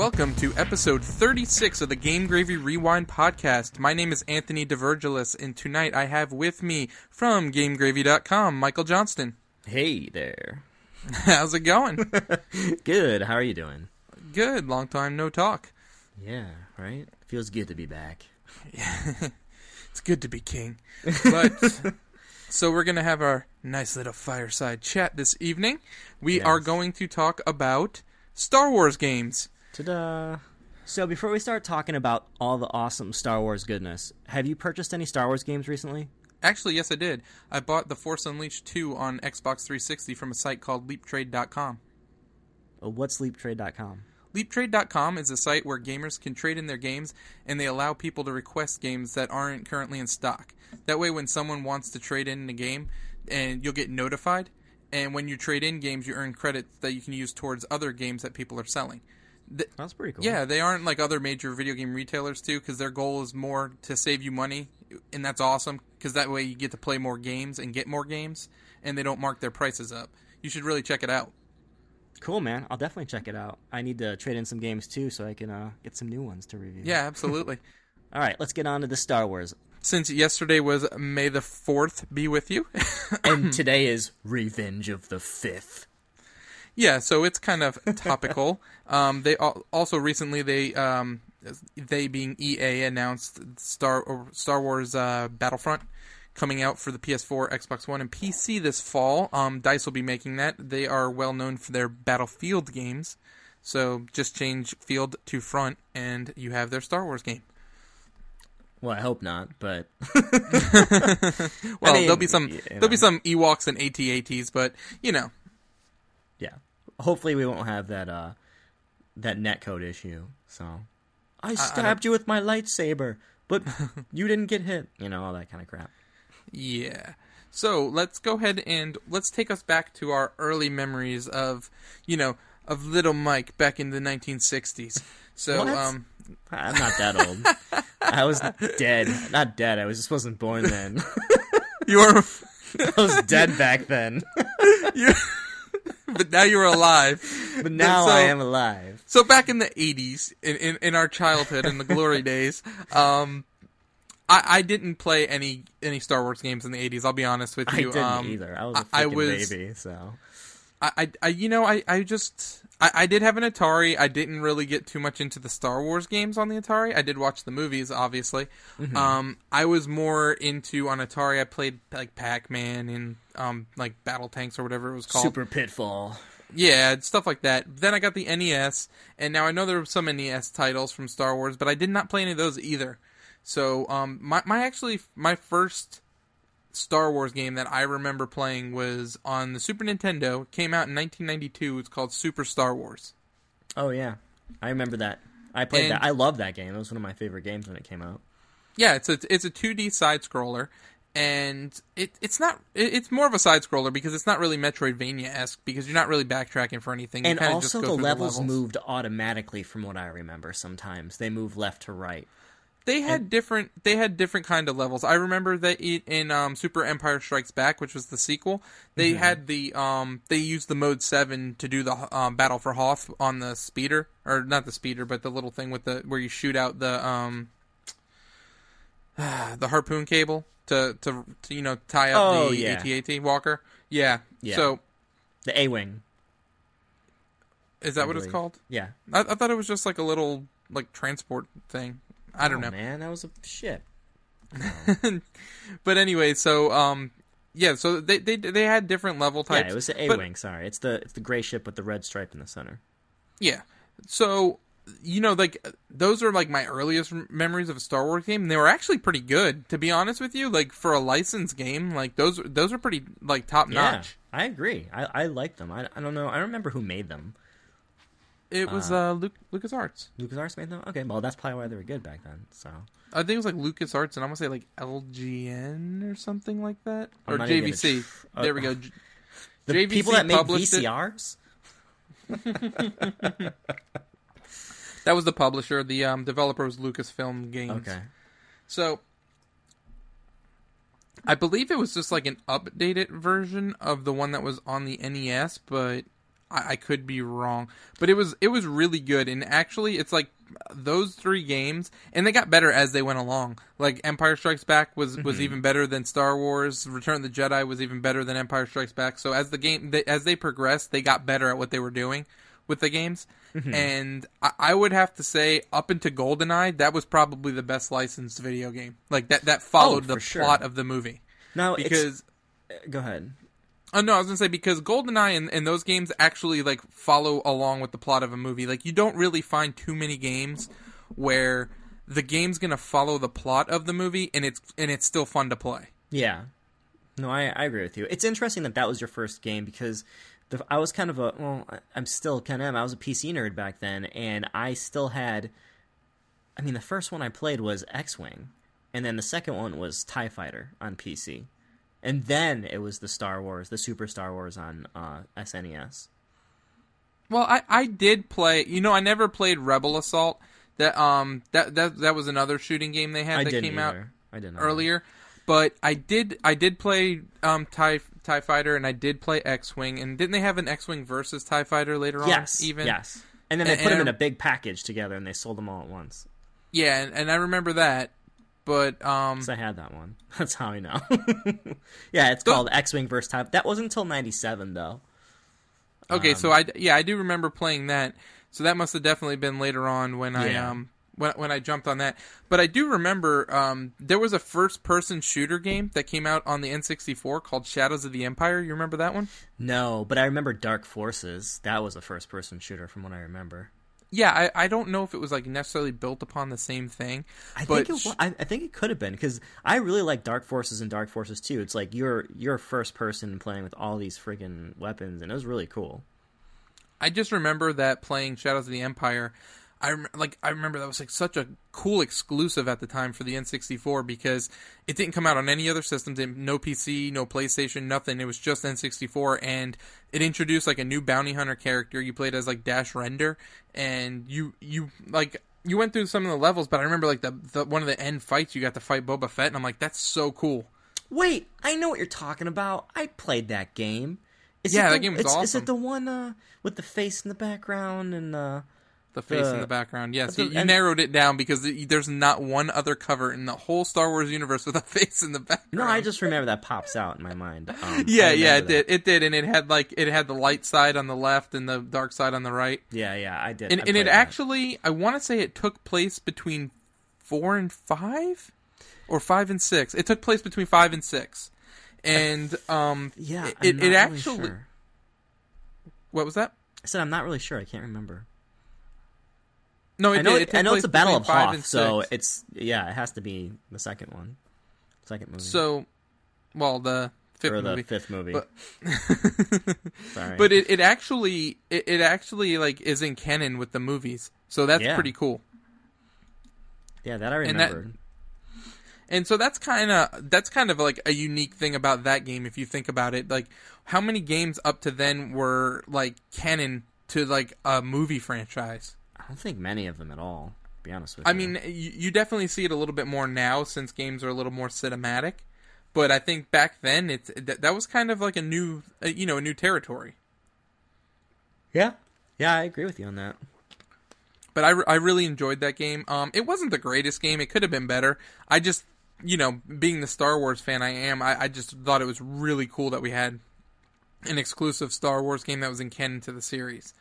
welcome to episode 36 of the Game Gravy Rewind podcast. My name is Anthony DeVirgilis, and tonight I have with me from GameGravy.com, Michael Johnston. Hey there. How's it going? Good. How are you doing? Good. Long time no talk. Yeah, right? Feels good to be back. Yeah. It's good to be king. But so we're gonna have our nice little fireside chat this evening. We Yes. are going to talk about Star Wars games. Ta-da. So before we start talking about all the awesome Star Wars goodness, have you purchased any Star Wars games recently? Actually, yes, I did. I bought The Force Unleashed 2 on Xbox 360 from a site called LeapTrade.com. Uh, What's LeapTrade.com? LeapTrade.com is a site where gamers can trade in their games and they allow people to request games that aren't currently in stock. That way, when someone wants to trade in a game, and you'll get notified. And when you trade in games, you earn credits that you can use towards other games that people are selling. Th- That's pretty cool. yeah, they aren't like other major video game retailers too, because their goal is more to save you money, and that's awesome. Because that way you get to play more games and get more games, and they don't mark their prices up. You should really check it out. Cool, man. I'll definitely check it out. I need to trade in some games too so I can uh, get some new ones to review. Yeah, absolutely. All right, let's get on to the Star Wars. Since yesterday was May the Fourth, be with you. and today is Revenge of the Fifth. Yeah, so it's kind of topical. um, they al- also recently they um, they being EA announced Star Star Wars uh, Battlefront coming out for the PS4, Xbox One, and PC this fall. Um, Dice will be making that. They are well known for their Battlefield games, so just change field to front, and you have their Star Wars game. Well, I hope not, but Well, mean, there'll be some you there'll be some Ewoks and AT-ATs, but you know, yeah. Hopefully we won't have that uh that netcode issue. So I stabbed you with my lightsaber, but you didn't get hit. You know, all that kind of crap. Yeah. So let's go ahead and let's take us back to our early memories of, you know, of little Mike back in the 1960s. So, um, I'm not that old. I was dead. Not dead. I was just wasn't born then. you were. I was dead back then. you but now you're alive. But now so- I am alive. So back in the 80s, in, in, in our childhood, in the glory days, um, I, I didn't play any any Star Wars games in the 80s. I'll be honest with you. I didn't um, either. I was a I- was- baby, so I, I you know, I, I just, I, I did have an Atari. I didn't really get too much into the Star Wars games on the Atari. I did watch the movies, obviously. Mm-hmm. Um, I was more into on Atari. I played like Pac Man and um, like Battle Tanks or whatever it was called. Super Pitfall. Yeah, stuff like that. Then I got the NES, and now I know there were some NES titles from Star Wars, but I did not play any of those either. So, um, my my actually my first Star Wars game that I remember playing was on the Super Nintendo. It came out in 1992. It's called Super Star Wars. Oh yeah, I remember that. I played And- that. I love that game. It was one of my favorite games when it came out. Yeah, it's a it's a 2D side scroller, and it it's not it, it's more of a side scroller because it's not really Metroidvania esque because you're not really backtracking for anything. You And also, just go the levels, moved automatically from what I remember. Sometimes they move left to right. They had different they had different kind of levels. I remember that i- in um, Super Empire Strikes Back, which was the sequel, they had the um, they used the mode seven to do the um, battle for Hoth on the speeder or not the speeder, but the little thing with the where you shoot out the um, the harpoon cable to, to to you know tie up Oh, the yeah. AT-AT walker. Yeah. Yeah. So The A wing. is that what it's called? Yeah. I, I thought it was just like a little like transport thing. I don't Oh, know. man. That was a shit. but anyway, so um, yeah, so they they they had different level types. Yeah, it was the A wing. Sorry, it's the it's the gray ship with the red stripe in the center. Yeah, so you know, like those are like my earliest memories of a Star Wars game, and they were actually pretty good, to be honest with you. Like for a licensed game, like those those are pretty like top Yeah, notch. I agree. I I like them. I, I don't know. I don't remember who made them. It was uh, Luke LucasArts. LucasArts made them. Okay, well that's probably why they were good back then. So I think it was like LucasArts, and I'm gonna say like LGN or something like that, I'm or JVC. tr- uh, there we go. J- the JVC people that made. VCRs. That was the publisher. The um, developer was Lucasfilm Games. Okay. So I believe it was just like an updated version of the one that was on the NES, but I, I could be wrong, but it was it was really good. And actually, it's like those three games, and they got better as they went along. Like Empire Strikes Back was was Mm-hmm. even better than Star Wars. Return of the Jedi was even better than Empire Strikes Back. So as the game they, as they progressed, they got better at what they were doing with the games. Mm-hmm. And I, I would have to say, up into GoldenEye, that was probably the best licensed video game. Like that that followed the Oh, for sure. plot of the movie. Now, it's, Because go ahead. Oh no, I was gonna say because GoldenEye and, and those games actually like follow along with the plot of a movie. Like you don't really find too many games where the game's gonna follow the plot of the movie and it's and it's still fun to play. Yeah. No, I, I agree with you. It's interesting that that was your first game because the, I was kind of a well, I'm still kind of I was a PC nerd back then, and I still had. I mean, the first one I played was X-wing, and then the second one was Tie Fighter on PC, and then it was the Star Wars, the Super Star Wars on uh, SNES. Well, I, I did play. You know, I never played Rebel Assault. That um that that that was another shooting game they had I that came out. I didn't earlier. But I did I did play um Tie Tie Fighter and I did play X Wing and didn't they have an X Wing versus Tie Fighter later Yes, on? Even yes. And then they And- put and them in a big package together, and they sold them all at once. yeah, and, and I remember that. But um I had that one. That's how I know. yeah, it's called X Wing vs. Time. That wasn't until '97, though. Okay, Um, so I yeah I do remember playing that. So that must have definitely been later on when I um when when I jumped on that. But I do remember um there was a first person shooter game that came out on the N64 called Shadows of the Empire. You remember that one? No, but I remember Dark Forces. That was a first-person shooter, from what I remember. Yeah, I, I don't know if it was like necessarily built upon the same thing. I but think it, I, I think it could have been because I really like Dark Forces and Dark Forces too. It's like you're you're first person playing with all these freaking weapons, and it was really cool. I just remember that playing Shadows of the Empire. I like I remember that was like such a cool exclusive at the time for the N64 because it didn't come out on any other systems. No PC, no PlayStation, nothing. It was just N64, and it introduced like a new bounty hunter character. You played as like Dash Rendar, and you you like you went through some of the levels. But I remember like the, the one of the end fights you got to fight Boba Fett, and I'm like that's so cool. Wait, I know what you're talking about. I played that game. Is Yeah, it the, that game was it's- Is it the one uh, with the face in the background and uh, The face in The- background. Yes, you, you narrowed it down because there's not one other cover in the whole Star Wars universe with a face in the background. No, I just remember that pops out in my mind. Um, Yeah, yeah, it remember did. It did, and it had like it had the light side on the left and the dark side on the right, Yeah, yeah, I did. and I and it that. actually, I want to say it took place between four and five, or five and six. It took place between five and six, and um, Yeah, it it, it really actually sure. what was that? I said I'm not really sure. I can't remember. No, it I know. did. It, I know it's a Battle of Hoth, so six. it's yeah. It has to be the second one, second movie, so, well, the fifth or the movie. fifth movie. But- Sorry, But it, it actually it, it actually like is in canon with the movies, so that's Yeah. pretty cool. yeah, that I and that- And so that's kind of that's kind of like a unique thing about that game if you think about it. Like how many games up to then were like canon to like a movie franchise? I don't think many of them at all. To be honest with I you. I mean, you, you definitely see it a little bit more now since games are a little more cinematic. But I think back then it's that, that was kind of like a new uh, you know a new territory. yeah, yeah, I agree with you on that. but I, I really enjoyed that game. Um, it wasn't the greatest game; it could have been better. I just, you know, being the Star Wars fan I am, I, I just thought it was really cool that we had an exclusive Star Wars game that was in canon to the series.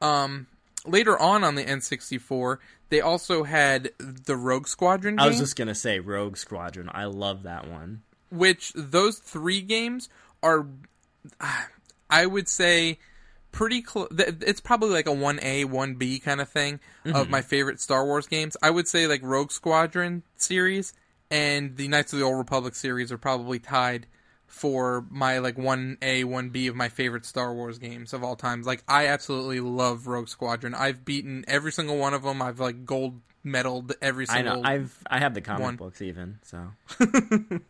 Um, later on on the N64, they also had the Rogue Squadron game, I was just gonna say Rogue Squadron. I love that one. which those three games are, I would say, pretty close. It's probably like a one A, one B kind of thing of mm-hmm. my favorite Star Wars games. I would say like Rogue Squadron series and the Knights of the Old Republic series are probably tied for my like one A, one B of my favorite Star Wars games of all times. Like I absolutely love Rogue Squadron. I've beaten every single one of them. I've like gold medaled every single I know. I've I have the comic one. books even. So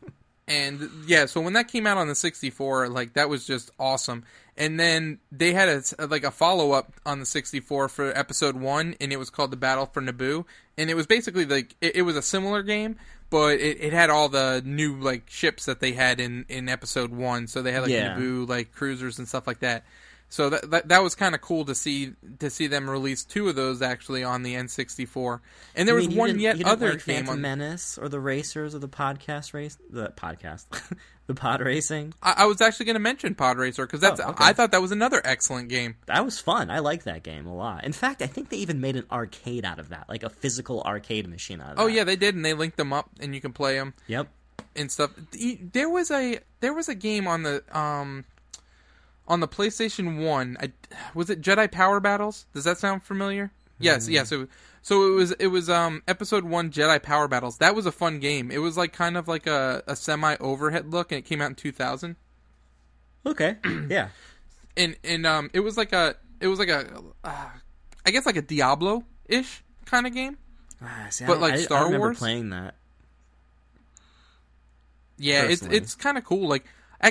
And yeah, so when that came out on the 64, like that was just awesome. And then they had a like a follow up on the 64 for episode one, and it was called the Battle for Naboo. And it was basically like it, it was a similar game, but it, it had all the new like ships that they had in in episode one. So they had like Yeah. Naboo like cruisers and stuff like that. So that that, that was kind of cool to see to see them release two of those actually on the N64. And there I was mean, you one yet other like game on. Menace or the Racers or the podcast race, the podcast, the pod racing. I, I was actually going to mention Pod Racer because that's Oh, okay. I thought that was another excellent game. That was fun. I liked that game a lot. In fact, I think they even made an arcade out of that, like a physical arcade machine out of Oh that. yeah, they did, and they linked them up, and you can play them Yep. and stuff. There was a there was a game on the um on the PlayStation One. I, was it Jedi Power Battles? Does that sound familiar? Yes, Mm. yes. It, was- so it was it was um episode one Jedi Power Battles. That was a fun game. It was like kind of like a, a semi overhead look, and it came out in two thousand. Okay. yeah. And and um it was like a it was like a uh, I guess like a Diablo ish kind of game. Ah, see, But like I, Star I remember Wars? playing that. Yeah, it's personally. it's kind of cool. Like,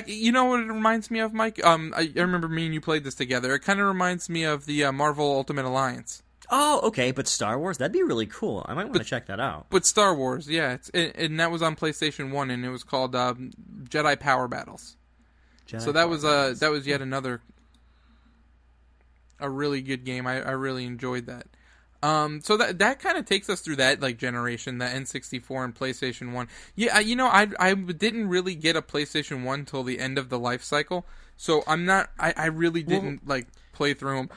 you know what it reminds me of, Mike? Um, I, I remember me and you played this together. It kind of reminds me of the uh, Marvel Ultimate Alliance, Oh, okay, but Star Wars that'd be really cool. I might want to check that out. but Star Wars. Yeah, it's and, and that was on PlayStation One, and it was called um, Jedi Power Battles. Jedi so that was Power uh that was yet another a really good game. I, I really enjoyed that. Um, so that that kind of takes us through that like generation, the N64 and PlayStation One. Yeah, you know, I I didn't really get a PlayStation One till the end of the life cycle, so I'm not. I, I really didn't like play through them.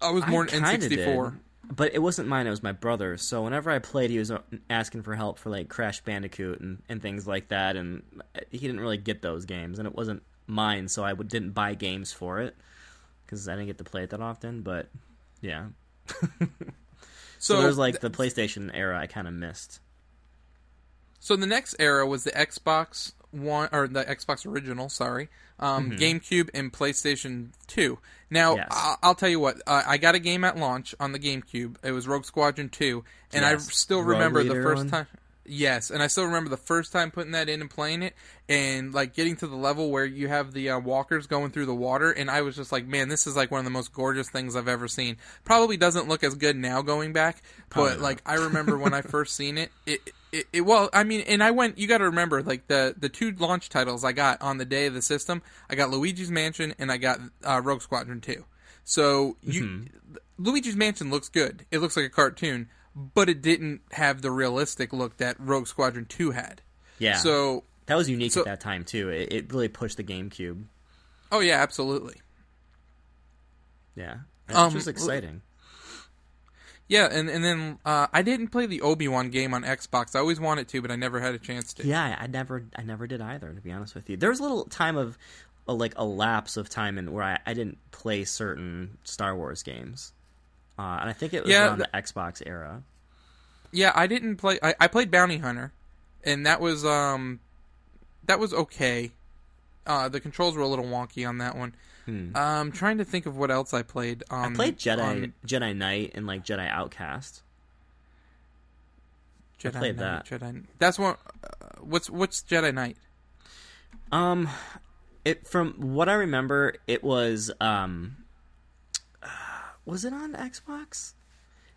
I was more I an kinda N64. did, but it wasn't mine. It was my brother's. So whenever I played, he was uh, asking for help for like Crash Bandicoot and, and things like that, and he didn't really get those games, and it wasn't mine, so I would, didn't buy games for it because I didn't get to play it that often. But yeah, so, there's like the PlayStation era I kind of missed. So the next era was the Xbox One or the Xbox original, sorry, um, GameCube and PlayStation Two. Now Mm-hmm. Yes. I- I'll tell you what, uh, I got a game at launch on the GameCube. It was Rogue Squadron Two, and I still Rogue remember the first one? time. Yes, and I still remember the first time putting that in and playing it, and like getting to the level where you have the uh, walkers going through the water, and I was just like, man, this is like one of the most gorgeous things I've ever seen. Probably doesn't look as good now going back, Probably but not. like I remember when I first seen it, it, it, it well, I mean, and I went. You got to remember, like the the two launch titles I got on the day of the system, I got Luigi's Mansion and I got uh, Rogue Squadron Two. So you, Mm-hmm. Luigi's Mansion looks good. It looks like a cartoon, but it didn't have the realistic look that Rogue Squadron Two had. Yeah, So, that was unique so- at that time too. It, it really pushed the GameCube. oh yeah, absolutely. Yeah, Um, which was exciting. Yeah, and and then uh, I didn't play the Obi Wan game on Xbox. I always wanted to, but I never had a chance to. Yeah, I never, I never did either. To be honest with you, there was a little time of, a, like a lapse of time in where I, I didn't play certain Star Wars games, uh, and I think it was Yeah, around th- the Xbox era. Yeah, I didn't play. I, I played Bounty Hunter, and that was um, that was okay. Uh, the controls were a little wonky on that one. Hmm. Um, trying to think of what else I played. Um, I played Jedi, on Jedi Knight, and like Jedi Outcast. Jedi played Knight, that. Jedi. That's one. Uh, what's what's Jedi Knight? Um, it from what I remember, it was um, was it on Xbox?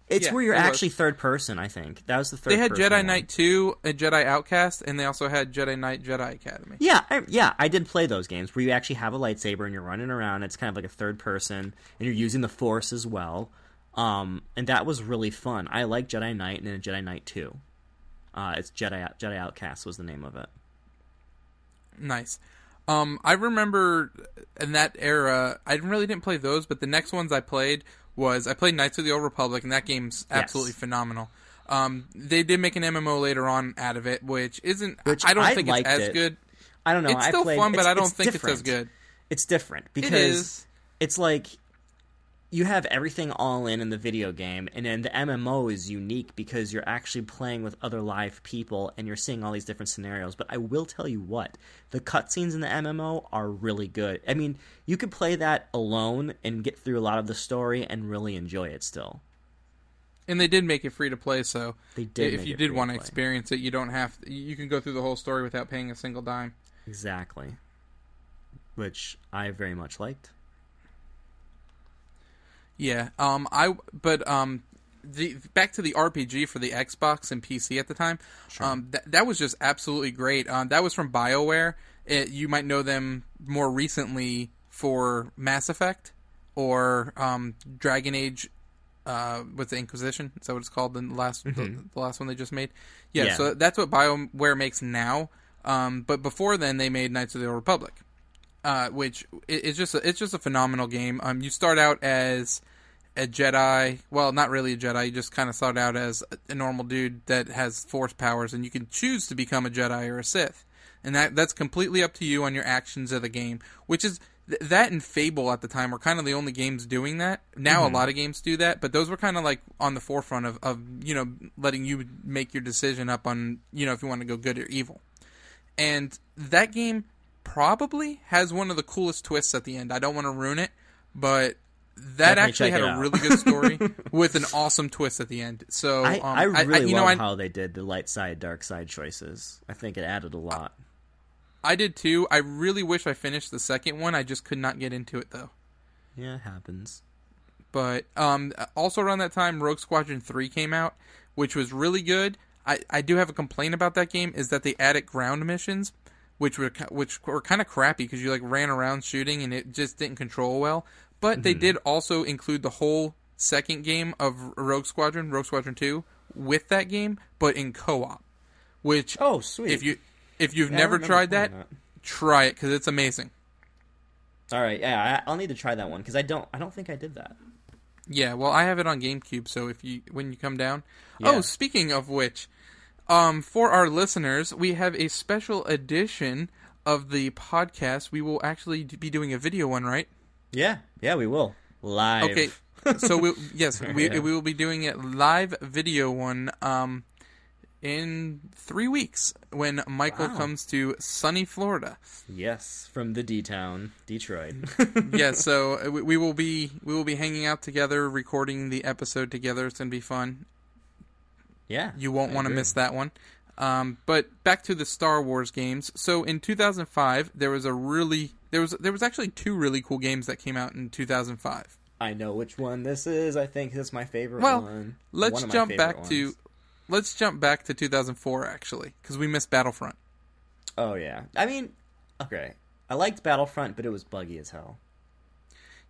It's Yeah, where you're it was. actually third person. I think that was the third. They had Jedi one. Knight Two, a Jedi Outcast, and they also had Jedi Knight Jedi Academy. Yeah, I, yeah, I did play those games where you actually have a lightsaber and you're running around. It's kind of like a third person, and you're using the Force as well. Um, and that was really fun. I like Jedi Knight and then Jedi Knight Two. Uh, it's Jedi Jedi Outcast was the name of it. Nice. Um, I remember in that era, I really didn't play those, but the next ones I played was I played Knights of the Old Republic, and that game's absolutely Yes. phenomenal. Um, they did make an MMO later on out of it, which isn't. Which I don't I think it's as it. good. I don't know. It's still played, fun, but I don't it's think it's as good. It's different because it's like you have everything all in in the video game, and then the MMO is unique because you're actually playing with other live people and you're seeing all these different scenarios. But I will tell you what, the cutscenes in the MMO are really good. I mean, you could play that alone and get through a lot of the story and really enjoy it still. And they did make it free to play, so They did if you did want to to experience it, you don't have. You can go through the whole story without paying a single dime. Exactly. Which I very much liked. Yeah. Um. I. But um. The back to the RPG for the Xbox and PC at the time. Um. That that was just absolutely great. Um. That was from Bioware. It, you might know them more recently for Mass Effect. or um, Dragon Age. Uh, what's the Inquisition? Is that what it's called? The last, the, the last one they just made. Yeah, Yeah. so that's what BioWare makes now. Um, but before then, they made Knights of the Old Republic, uh, which is just a, it's just a phenomenal game. Um, you start out as a Jedi. Well, not really a Jedi. You just kind of start out as a normal dude that has Force powers, and you can choose to become a Jedi or a Sith, and that that's completely up to you on your actions of the game. Which is th- that and Fable at the time were kind of the only games doing that. Now a lot of games do that, but those were kind of like on the forefront of, of you know letting you make your decision up on you know if you want to go good or evil. And that game probably has one of the coolest twists at the end. I don't want to ruin it, but that Definitely actually had a out. really good story with an awesome twist at the end. So I, um, I really you love know, I, how they did the light side, dark side choices. I think it added a lot. I did too. I really wish I finished the second one. I just could not get into it though. Yeah, it happens. But um, also around that time, Rogue Squadron Three came out, which was really good. I, I do have a complaint about that game is that they added ground missions, which were which were kind of crappy because you like ran around shooting and it just didn't control well. But they mm-hmm. did also include the whole second game of Rogue Squadron, Rogue Squadron Two, with that game, but in co-op. Which Oh, sweet. if you if you've Yeah, never tried playing that, try it because it's amazing. All right, yeah, I, I'll need to try that one because I don't, I don't think I did that. Yeah, well, I have it on GameCube, so if you when you come down. Yeah. Oh, speaking of which, um, for our listeners, we have a special edition of the podcast. We will actually be doing a video one, right? Yeah, yeah, we will live. Okay. so we yes, we Yeah. we will be doing it live video one um in 3 weeks when Michael Wow. comes to sunny Florida. Yes, from the D town, Detroit. yeah, so we, we will be we will be hanging out together, recording the episode together. It's going to be fun. Yeah, You won't want to miss that one. Um, but back to the Star Wars games. So in 2005, there was a really there was there was actually two really cool games that came out in 2005. I know which one this is. I think this is my favorite Well, one. Let's One jump favorite back to let's jump back to 2004 actually because we missed Battlefront. Oh yeah, I mean, okay, I liked Battlefront, but it was buggy as hell.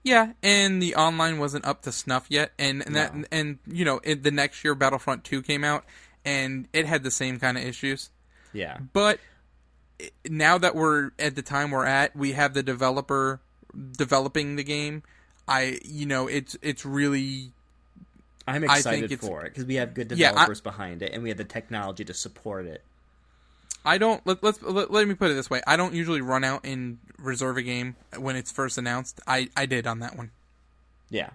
Yeah, and the online wasn't up to snuff yet, and, and that No. and you know it, the next year Battlefront 2 came out, and it had the same kind of issues. Yeah, But now that we're at the time we're at, we have the developer developing the game. I, you know, it's it's really I'm I think excited for it because we have good Yeah, I- developers behind it, and we have the technology to support it. I don't let, let's let, let me put it this way. I don't usually run out and reserve a game when it's first announced. I I did on that one. Yeah,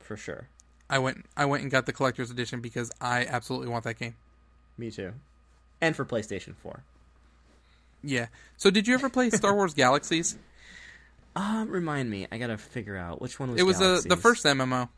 for sure. I went I went and got the collector's edition because I absolutely want that game. Me too. And for PlayStation 4. Yeah. So did you ever play Star Wars Galaxies? Um, remind me, I gotta figure out which one was. It was the the first MMO.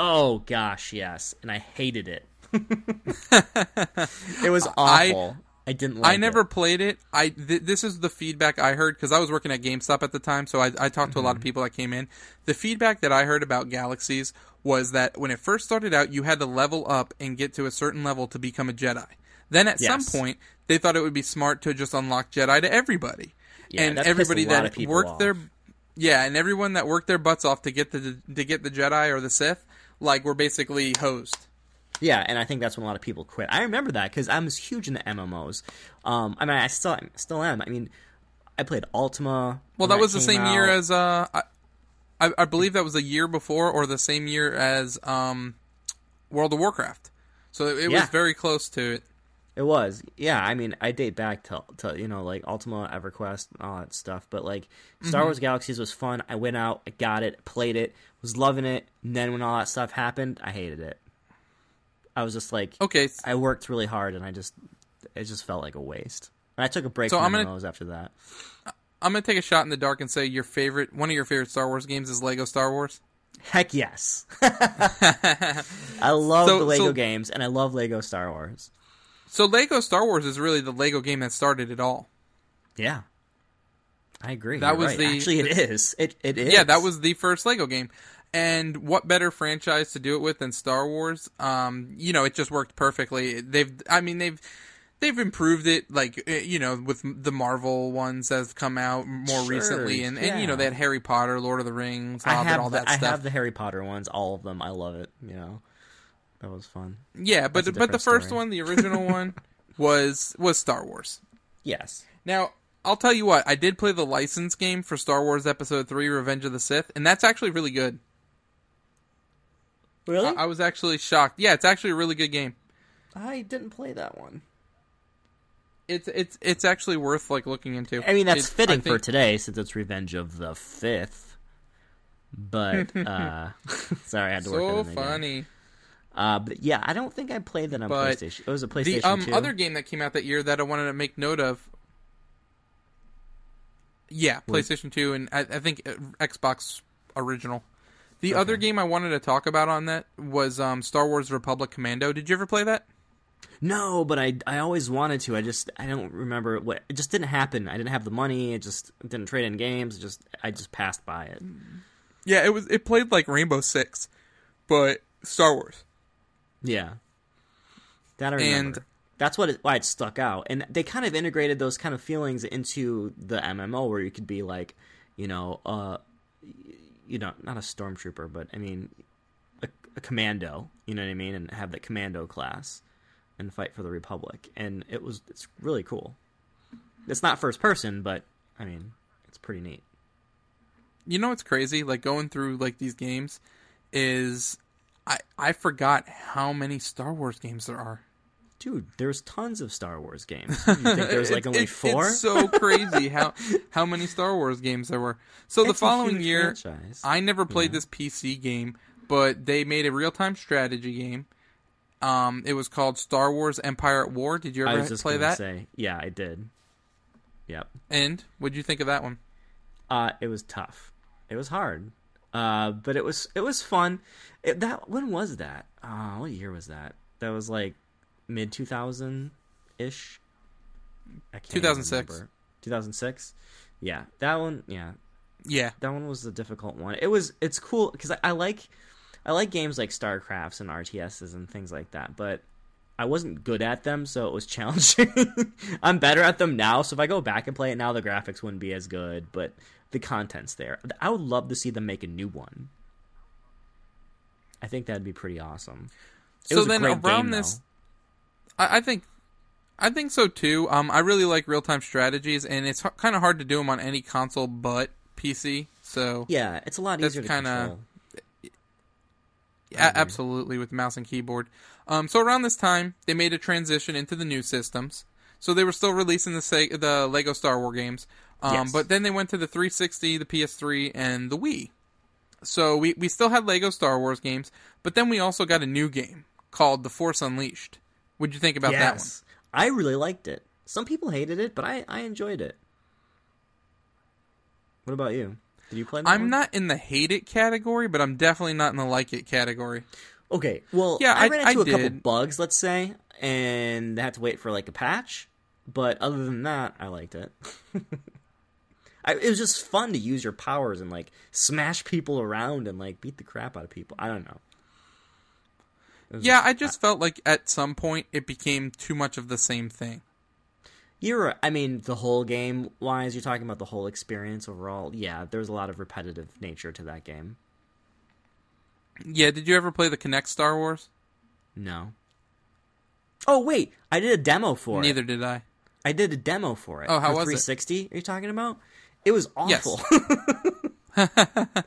Oh gosh, yes, and I hated it. It was I- awful. I, didn't like I never it. played it. I th- this is the feedback I heard because I was working at GameStop at the time, so I, I talked to a lot Mm-hmm. of people that came in. The feedback that I heard about Galaxies was that when it first started out, you had to level up and get to a certain level to become a Jedi. Then at Yes. some point, they thought it would be smart to just unlock Jedi to everybody, Yeah, and that everybody lot of that people worked off. their yeah, and everyone that worked their butts off to get the to get the Jedi or the Sith, like were basically hosed. Yeah, and I think that's when a lot of people quit. I remember that because I was huge into MMOs. Um, I mean, I still still am. I mean, I played Ultima. Well, that was the same year as uh, I, I, believe that was a year before, or the same year as um, World of Warcraft. So it, it was very close to it. It was, yeah. I mean, I date back to, to you know like Ultima, EverQuest, all that stuff. But like Star Mm-hmm. Wars Galaxies was fun. I went out, I got it, played it, was loving it. And then when all that stuff happened, I hated it. I was just like, Okay, I worked really hard, and I just it just felt like a waste. And I took a break So from I'm gonna- after that. I'm gonna take a shot in the dark and say your favorite, one of your favorite Star Wars games is Lego Star Wars. Heck yes, I love So- the Lego so- games, and I love Lego Star Wars. So Lego Star Wars is really the Lego game that started it all. Yeah, I agree. That You're was right. the- actually it is. It it is. Yeah, that was the first Lego game. And what better franchise to do it with than Star Wars? Um, you know, it just worked perfectly. They've, I mean, they've they've improved it, like eh, you know, with the Marvel ones that have come out more Sure, recently, and, and you know they had Harry Potter, Lord of the Rings, I have all the, that I stuff. have the Harry Potter ones, all of them. I love it. You know, that was fun. yeah, but but the first story. one, the original one, was was Star Wars. Yes. Now, I'll tell you what, I did play the license game for Star Wars Episode 3 Revenge of the Sith, and that's actually really good. Really? I, I was actually shocked. Yeah, it's actually a really good game. I didn't play that one. It's it's it's actually worth like looking into. I mean, that's It- I fitting for today since it's Revenge of the Fifth. But uh sorry, I had to work So that in again. funny. Uh, but yeah, I don't think I played that on But PlayStation. It was a PlayStation The um 2. other game that came out that year that I wanted to make note of. Yeah, PlayStation 2 and I, I think uh, Xbox original. The other game I wanted to talk about on that was um, Star Wars Republic Commando. Did you ever play that? No, but I I always wanted to. I just I don't remember what. It just didn't happen. I didn't have the money. It just didn't trade in games. It just I just passed by it. Yeah, it was. It played like Rainbow Six, but Star Wars. Yeah, that I remember. And- that's what it, why it stuck out. And they kind of integrated those kind of feelings into the MMO, where you could be like, you know, uh, you know, not a stormtrooper, but I mean, a, a commando. You know what I mean? And have that commando class and fight for the Republic. And it was it's really cool. It's not first person, but I mean, it's pretty neat. You know what's crazy? Like going through like these games, is I I forgot how many Star Wars games there are. Dude, there's tons of Star Wars games. You think there's like only four? It's so crazy how how many Star Wars games there were. So the It's a following year, franchise. I never played this PC game, but they made a real time strategy game. Um, it was called Star Wars Empire at War. Did you ever play that? say, yeah, I did. Yep. And what'd you think of that one? Uh, it was tough. It was hard. Uh, but it was it was fun. It, that when was that? Uh, what year was that? That was like mid two thousand ish. 2006. Two thousand six. Yeah, that one. Yeah, Yeah, that one was the difficult one. It was it's cool because I, I like I like games like StarCrafts and RTSs and things like that, but I wasn't good at them, so it was challenging. I'm better at them now, so if I go back and play it now, the graphics wouldn't be as good, but the content's there. I would love to see them make a new one. I think that'd be pretty awesome. It so a then around game, this. I, I think, I think so too. Um, I really like real time strategies, and it's h- kind of hard to do them on any console but PC. So yeah, it's a lot easier to kinda- control. A- absolutely with mouse and keyboard. Um, so around this time, they made a transition into the new systems. So they were still releasing the the Lego Star Wars games, um, Yes. but then they went to the 360, the PS3, and the Wii. So we we still had Lego Star Wars games, but then we also got a new game called The Force Unleashed. What'd you think about that one? yes, I really liked it. Some people hated it, but I, I enjoyed it. What about you? Did you play I'm one? not in the hate it category, but I'm definitely not in the like it category. Okay, well, Yeah, I, I- ran I into a couple bugs, let's say, and I had to wait for like a patch. But other than that, I liked it. I, it was just fun to use your powers and like smash people around and like beat the crap out of people. I don't know. It was Yeah, just- I just felt like at some point it became too much of the same thing. You're, I mean, the whole game wise, you're talking about the whole experience overall. Yeah, there's a lot of repetitive nature to that game. Yeah, did you ever play the Kinect Star Wars? No. Oh wait, I did a demo for it. Neither did I. I did a demo for it. Oh, how for was it? 360? Are you talking about? It was Yes. awful.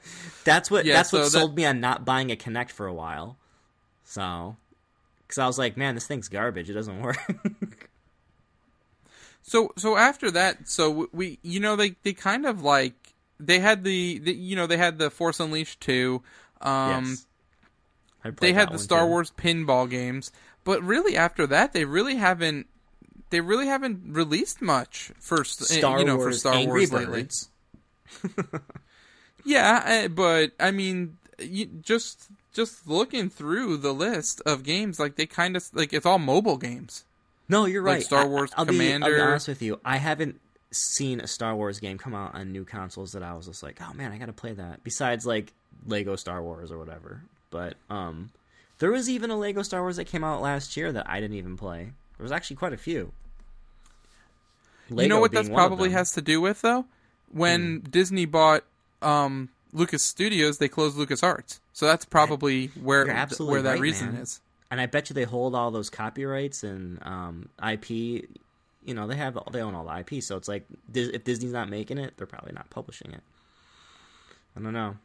that's what Yeah, that's so what that- sold me on not buying a Kinect for a while. So, because I was like, man, this thing's garbage. It doesn't work. So so after that, so we you know they they kind of like they had the, the you know they had the Force Unleashed 2. Um yes. They had the Star too. Wars pinball games, but really after that they really haven't they really haven't released much for Star you know Wars for Star Angry Wars lately. Birds. Yeah, eh, but I mean, you, just just looking through the list of games, like they kind of like it's all mobile games. No, you're Like right. Star Wars I'll Be, I'll be honest with you. I haven't seen a Star Wars game come out on new consoles that I was just like, oh man, I got to play that. Besides like Lego Star Wars or whatever. But um, there was even a Lego Star Wars that came out last year that I didn't even play. There was actually quite a few. Lego you know what that's probably has to do with though? When Disney bought um, Lucas Studios, they closed Lucas Arts. So that's probably where where that right, reason man. is. and I bet you they hold all those copyrights and um, IP. You know, they have they own all the IP, so it's like if Disney's not making it, they're probably not publishing it. I don't know.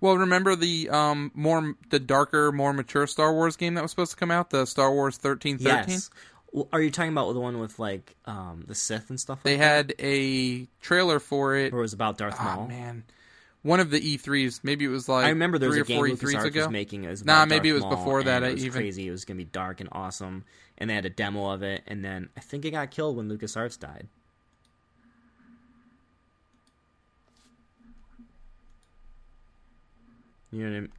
Well, remember the um more the darker, more mature Star Wars game that was supposed to come out, the Star Wars thirteen thirteen. Yes. Are you talking about the one with like um, the Sith and stuff? They like that? had a trailer for it. or it was about Darth Oh Maul. man, one of the E3s. Maybe it was like I remember there was three a or game four LucasArts E3s ago. was making. Was Nah, maybe it was Maul, before that, It was even- crazy. It was gonna be dark and awesome, and they had a demo of it, and then I think it got killed when LucasArts died. You know what I mean?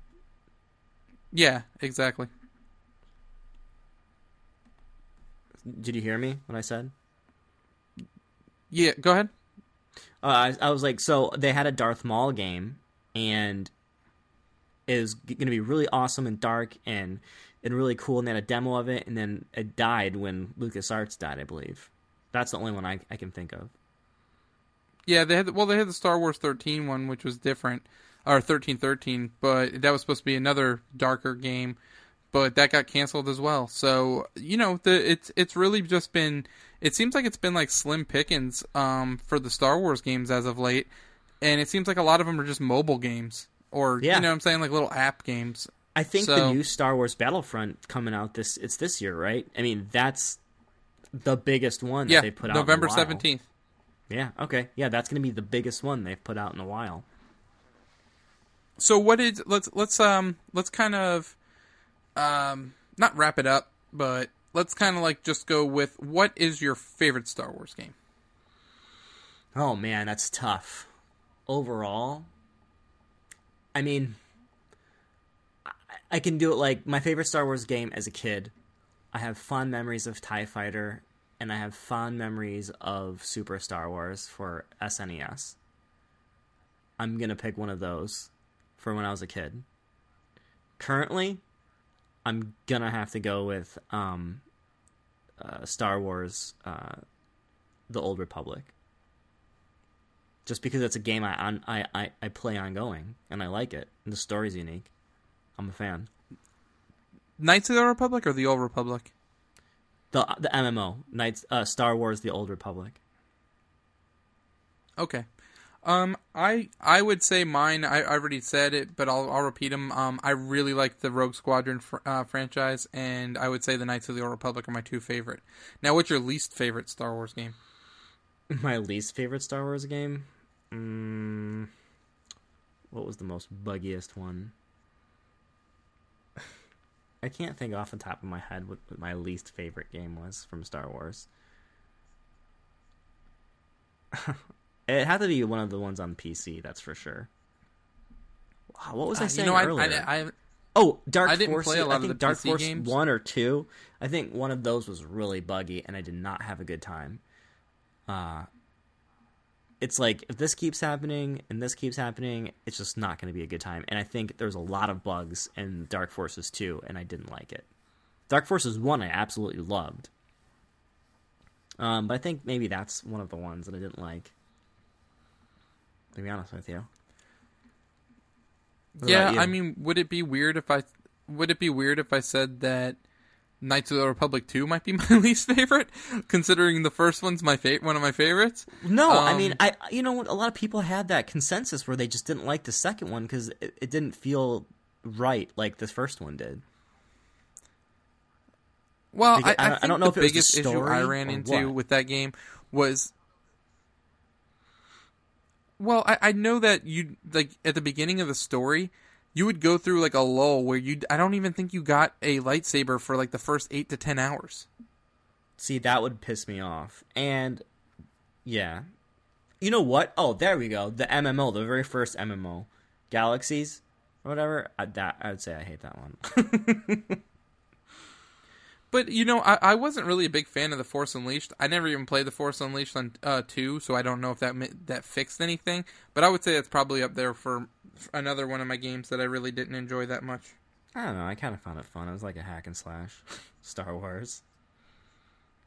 Yeah, exactly. Did you hear me when I said? Yeah, go ahead. Uh, I, I was like, so they had a Darth Maul game, and it was going to be really awesome and dark and and really cool. And they had a demo of it, and then it died when LucasArts died, I believe. That's the only one I, I can think of. Yeah, they had well, they had the Star Wars 13 one, which was different, or 1313, but that was supposed to be another darker game, but that got canceled as well. So you know, the it's it's really just been. It seems like it's been like slim pickings um, for the Star Wars games as of late, and it seems like a lot of them are just mobile games, or Yeah. you know, what I'm saying like little app games. I think So- the new Star Wars Battlefront coming out this it's this year, right? I mean, that's the biggest one that Yeah, they put out. November in a while. 17th. Yeah. Okay. Yeah, that's going to be the biggest one they've put out in a while. So what did let's let's um let's kind of um not wrap it up, but let's kind of like just go with what is your favorite Star Wars game? Oh man, that's tough. Overall, I mean, I, can do it like my favorite Star Wars game as a kid. I have fond memories of Tie Fighter, and I have fond memories of Super Star Wars for SNES. I'm gonna pick one of those for when I was a kid. Currently, I'm gonna have to go with um, uh, Star Wars: uh, The Old Republic just because it's a game I, on, I, I, I play ongoing and I like it and the story's unique. I'm a fan. Knights of the Republic or the Old Republic? The the MMO Knights uh, Star Wars: The Old Republic. Okay. Um, I I would say mine. I, I already said it, but I'll I'll repeat them. Um, I really like the Rogue Squadron fr- uh, franchise, and I would say the Knights of the Old Republic are my two favorite. Now, what's your least favorite Star Wars game? My least favorite Star Wars game. Mm, what was the most buggiest one? I can't think off the top of my head what, what my least favorite game was from Star Wars. it had to be one of the ones on PC, that's for sure. Wow, what was I Uh, saying you know, earlier? I, I Oh, Dark I didn't Force. play a lot I of the Dark PC Force games. one or two. I think one of those was really buggy, and I did not have a good time. Uh it's like if this keeps happening and this keeps happening, it's just not going to be a good time. And I think there's a lot of bugs in Dark Forces two, and I didn't like it. Dark Forces one, I absolutely loved. Um, but I think maybe that's one of the ones that I didn't like. To be honest with you. What yeah, you? I mean, would it be weird if I would it be weird if I said that Knights of the Republic Two might be my least favorite, considering the first one's my fa- one of my favorites? No, I Um, mean, I you know? A lot of people had that consensus where they just didn't like the second one because it, it didn't feel right like the first one did. Well, Because I, I I, don't- I know the if it was the biggest issue I ran into what. with that game was. Well, I, I know that you like at the beginning of the story, you would go through like a lull where you I don't even think you got a lightsaber for like the first eight to ten hours. See, that would piss me off. And yeah, you know what? Oh, there we go. The MMO, the very first MMO, Galaxies or whatever. I, that I would say I hate that one. But you know, I, I wasn't really a big fan of the Force Unleashed. I never even played the Force Unleashed on uh, two, so I don't know if that that fixed anything. But I would say it's probably up there for another one of my games that I really didn't enjoy that much. I don't know. I kind of found it fun. It was like a hack and slash Star Wars.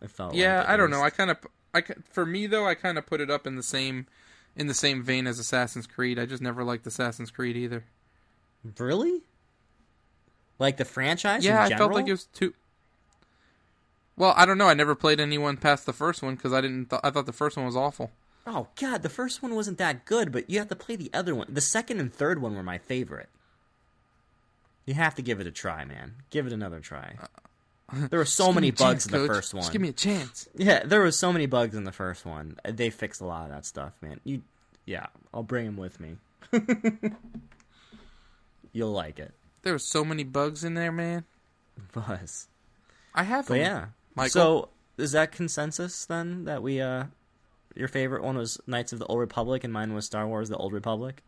It felt. Yeah, like, I don't know. I kind of I for me though, I kind of put it up in the same in the same vein as Assassin's Creed. I just never liked Assassin's Creed either. Really? Like the franchise? yeah, I felt like it was too. Well, I don't know. I never played anyone past the first one because I didn't. Th- I thought the first one was awful. Oh god, the first one wasn't that good, but you have to play the other one. The second and third one were my favorite. You have to give it a try, man. Give it another try. Uh, there were so many a chance, bugs in the Coach. first one. Just give me a chance. Yeah, there were so many bugs in the first one. They fixed a lot of that stuff, man. You, yeah, I'll bring them with me. You'll like it, There were so many bugs in there, man. Buzz. I have But yeah, Michael? So is that consensus then that we uh, your favorite one was Knights of the Old Republic and mine was Star Wars: The Old Republic?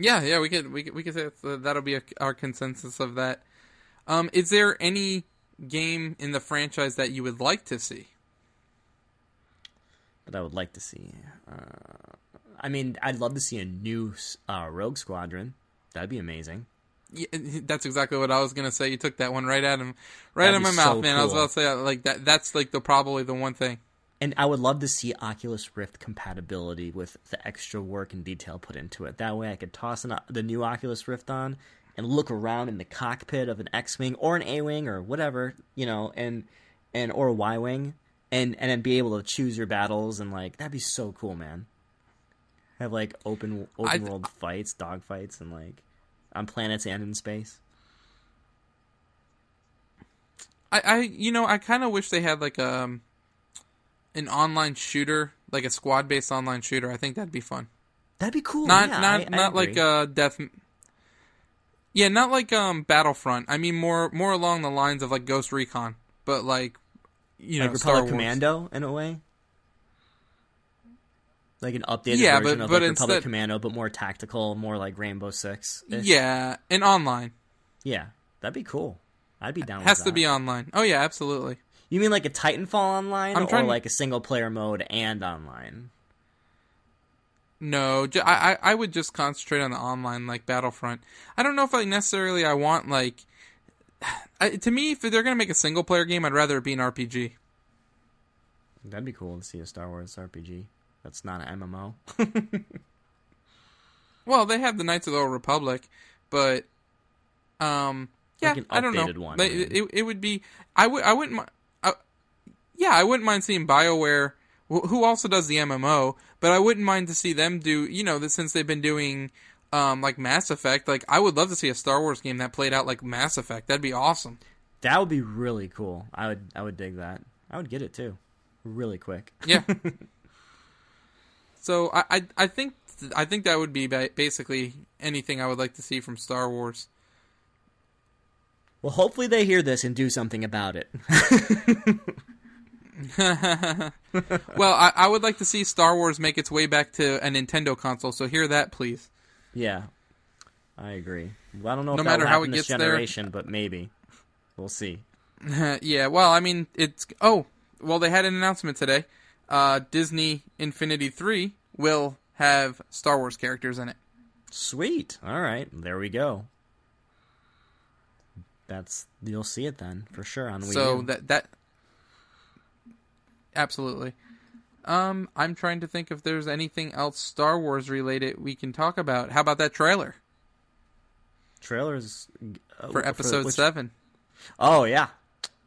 Yeah, yeah, we could we could, we could say that'll be a, our consensus of that. Um, is there any game in the franchise that you would like to see? That I would like to see. Uh, I mean, I'd love to see a new uh, Rogue Squadron. That'd be amazing. Yeah, that's exactly what I was gonna say. You took that one right out of right out of my mouth, so man. I was cool. about to say uh, like that. That's like the probably the one thing. And I would love to see Oculus Rift compatibility with the extra work and detail put into it. That way I could toss an, the new Oculus Rift on and look around in the cockpit of an X-wing or an A-wing or whatever, you know, and and or a Y-wing and and then be able to choose your battles and like that'd be so cool, man. Have like open open I- world fights, dog fights and like on planets and in space. I, I you know I kind of wish they had like um an online shooter, like a squad based online shooter. I think that'd be fun. That'd be cool. not yeah, not I- I not like agree. uh death. Yeah, not like um Battlefront. I mean more more along the lines of like Ghost Recon, but like you like know Star Republic Wars. Commando in a way. Like an updated Yeah, version but- of but like Republic instead- Commando, but more tactical, more like Rainbow Six. Yeah, and online yeah, that'd be cool. I'd be down. With that. Has to be online. Oh yeah, absolutely. You mean like a Titanfall online, I'm or like a single player mode and online? No, I, I I would just concentrate on the online like Battlefront. I don't know if I necessarily I want like. I, to me, if they're gonna make a single player game, I'd rather it be an RPG. That'd be cool to see a Star Wars RPG. That's not an MMO. Well, they have the Knights of the Old Republic, but um, yeah, Like an I don't know. one, mean. it, it would be. I would. I wouldn't. I, yeah, I wouldn't mind seeing Bioware, wh- who also does the MMO, but I wouldn't mind to see them do. You know, that since they've been doing um like Mass Effect, like I would love to see a Star Wars game that played out like Mass Effect. That'd be awesome. That would be really cool. I would I would dig that. I would get it too, really quick. Yeah. so I, I I think I think that would be basically anything I would like to see from Star Wars. Well, hopefully they hear this and do something about it. Well, I, I would like to see Star Wars make its way back to a Nintendo console. So hear that, please. yeah, I agree. Well, I don't know No if matter how it this gets there. generation, but maybe we'll see. yeah. Well, I mean, it's oh, well, they had an announcement today. Uh, Disney Infinity Three will have Star Wars characters in it. Sweet. All right, there we go. That's you'll see it then for sure on Wii so that that absolutely. Um, I'm trying to think if there's anything else Star Wars related we can talk about. How about that trailer trailers uh, for Episode which- Seven? Oh yeah,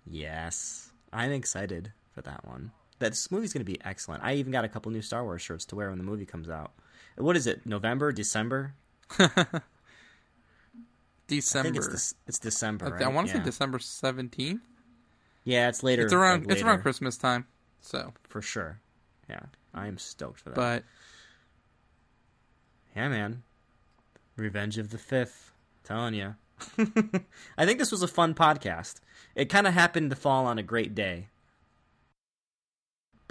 yes. I'm excited for that one. That this movie's gonna be excellent. I even got a couple new Star Wars shirts to wear when the movie comes out. What is it? November, December? December. It's it's December. I, want to yeah. say December 17th. Yeah, it's later. It's around like, it's around Christmas time. So, for sure. Yeah, I am stoked for that. but Yeah, man. Revenge of the Fifth. Telling you. I think this was a fun podcast. It kind of happened to fall on a great day.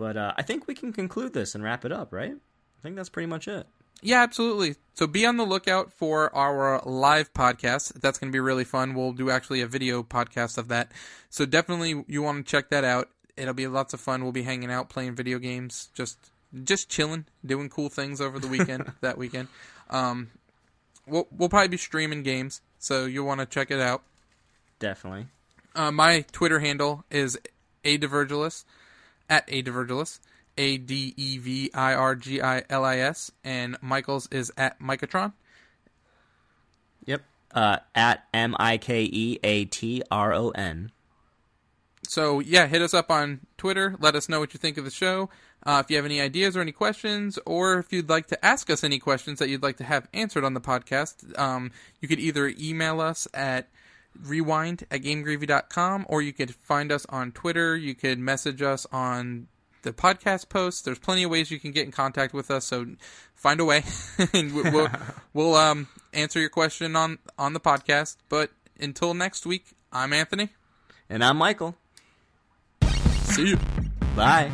But uh, I think we can conclude this and wrap it up, right? I think that's pretty much it. Yeah, absolutely. So be on the lookout for our live podcast. That's going to be really fun. We'll do actually a video podcast of that. So definitely you want to check that out. It'll be lots of fun. We'll be hanging out, playing video games, just just chilling, doing cool things over the weekend. that weekend, um, we'll we'll probably be streaming games, so you'll want to check it out. Definitely. Uh, my Twitter handle is A Devirgilis at A Devirgilis, A D E V I R G I L I S, and Michael's is at Mikeatron. Yep. Uh, at M I K E A T R O N. So yeah, hit us up on Twitter. Let us know what you think of the show. Uh, if you have any ideas or any questions, or if you'd like to ask us any questions that you'd like to have answered on the podcast, um, you could either email us at rewind at gamegravy.com or you could find us on Twitter. You could message us on the podcast posts. There's plenty of ways you can get in contact with us. So find a way, and we- we'll we'll um, answer your question on on the podcast. But until next week, I'm Anthony. And I'm Michael. See you. Bye.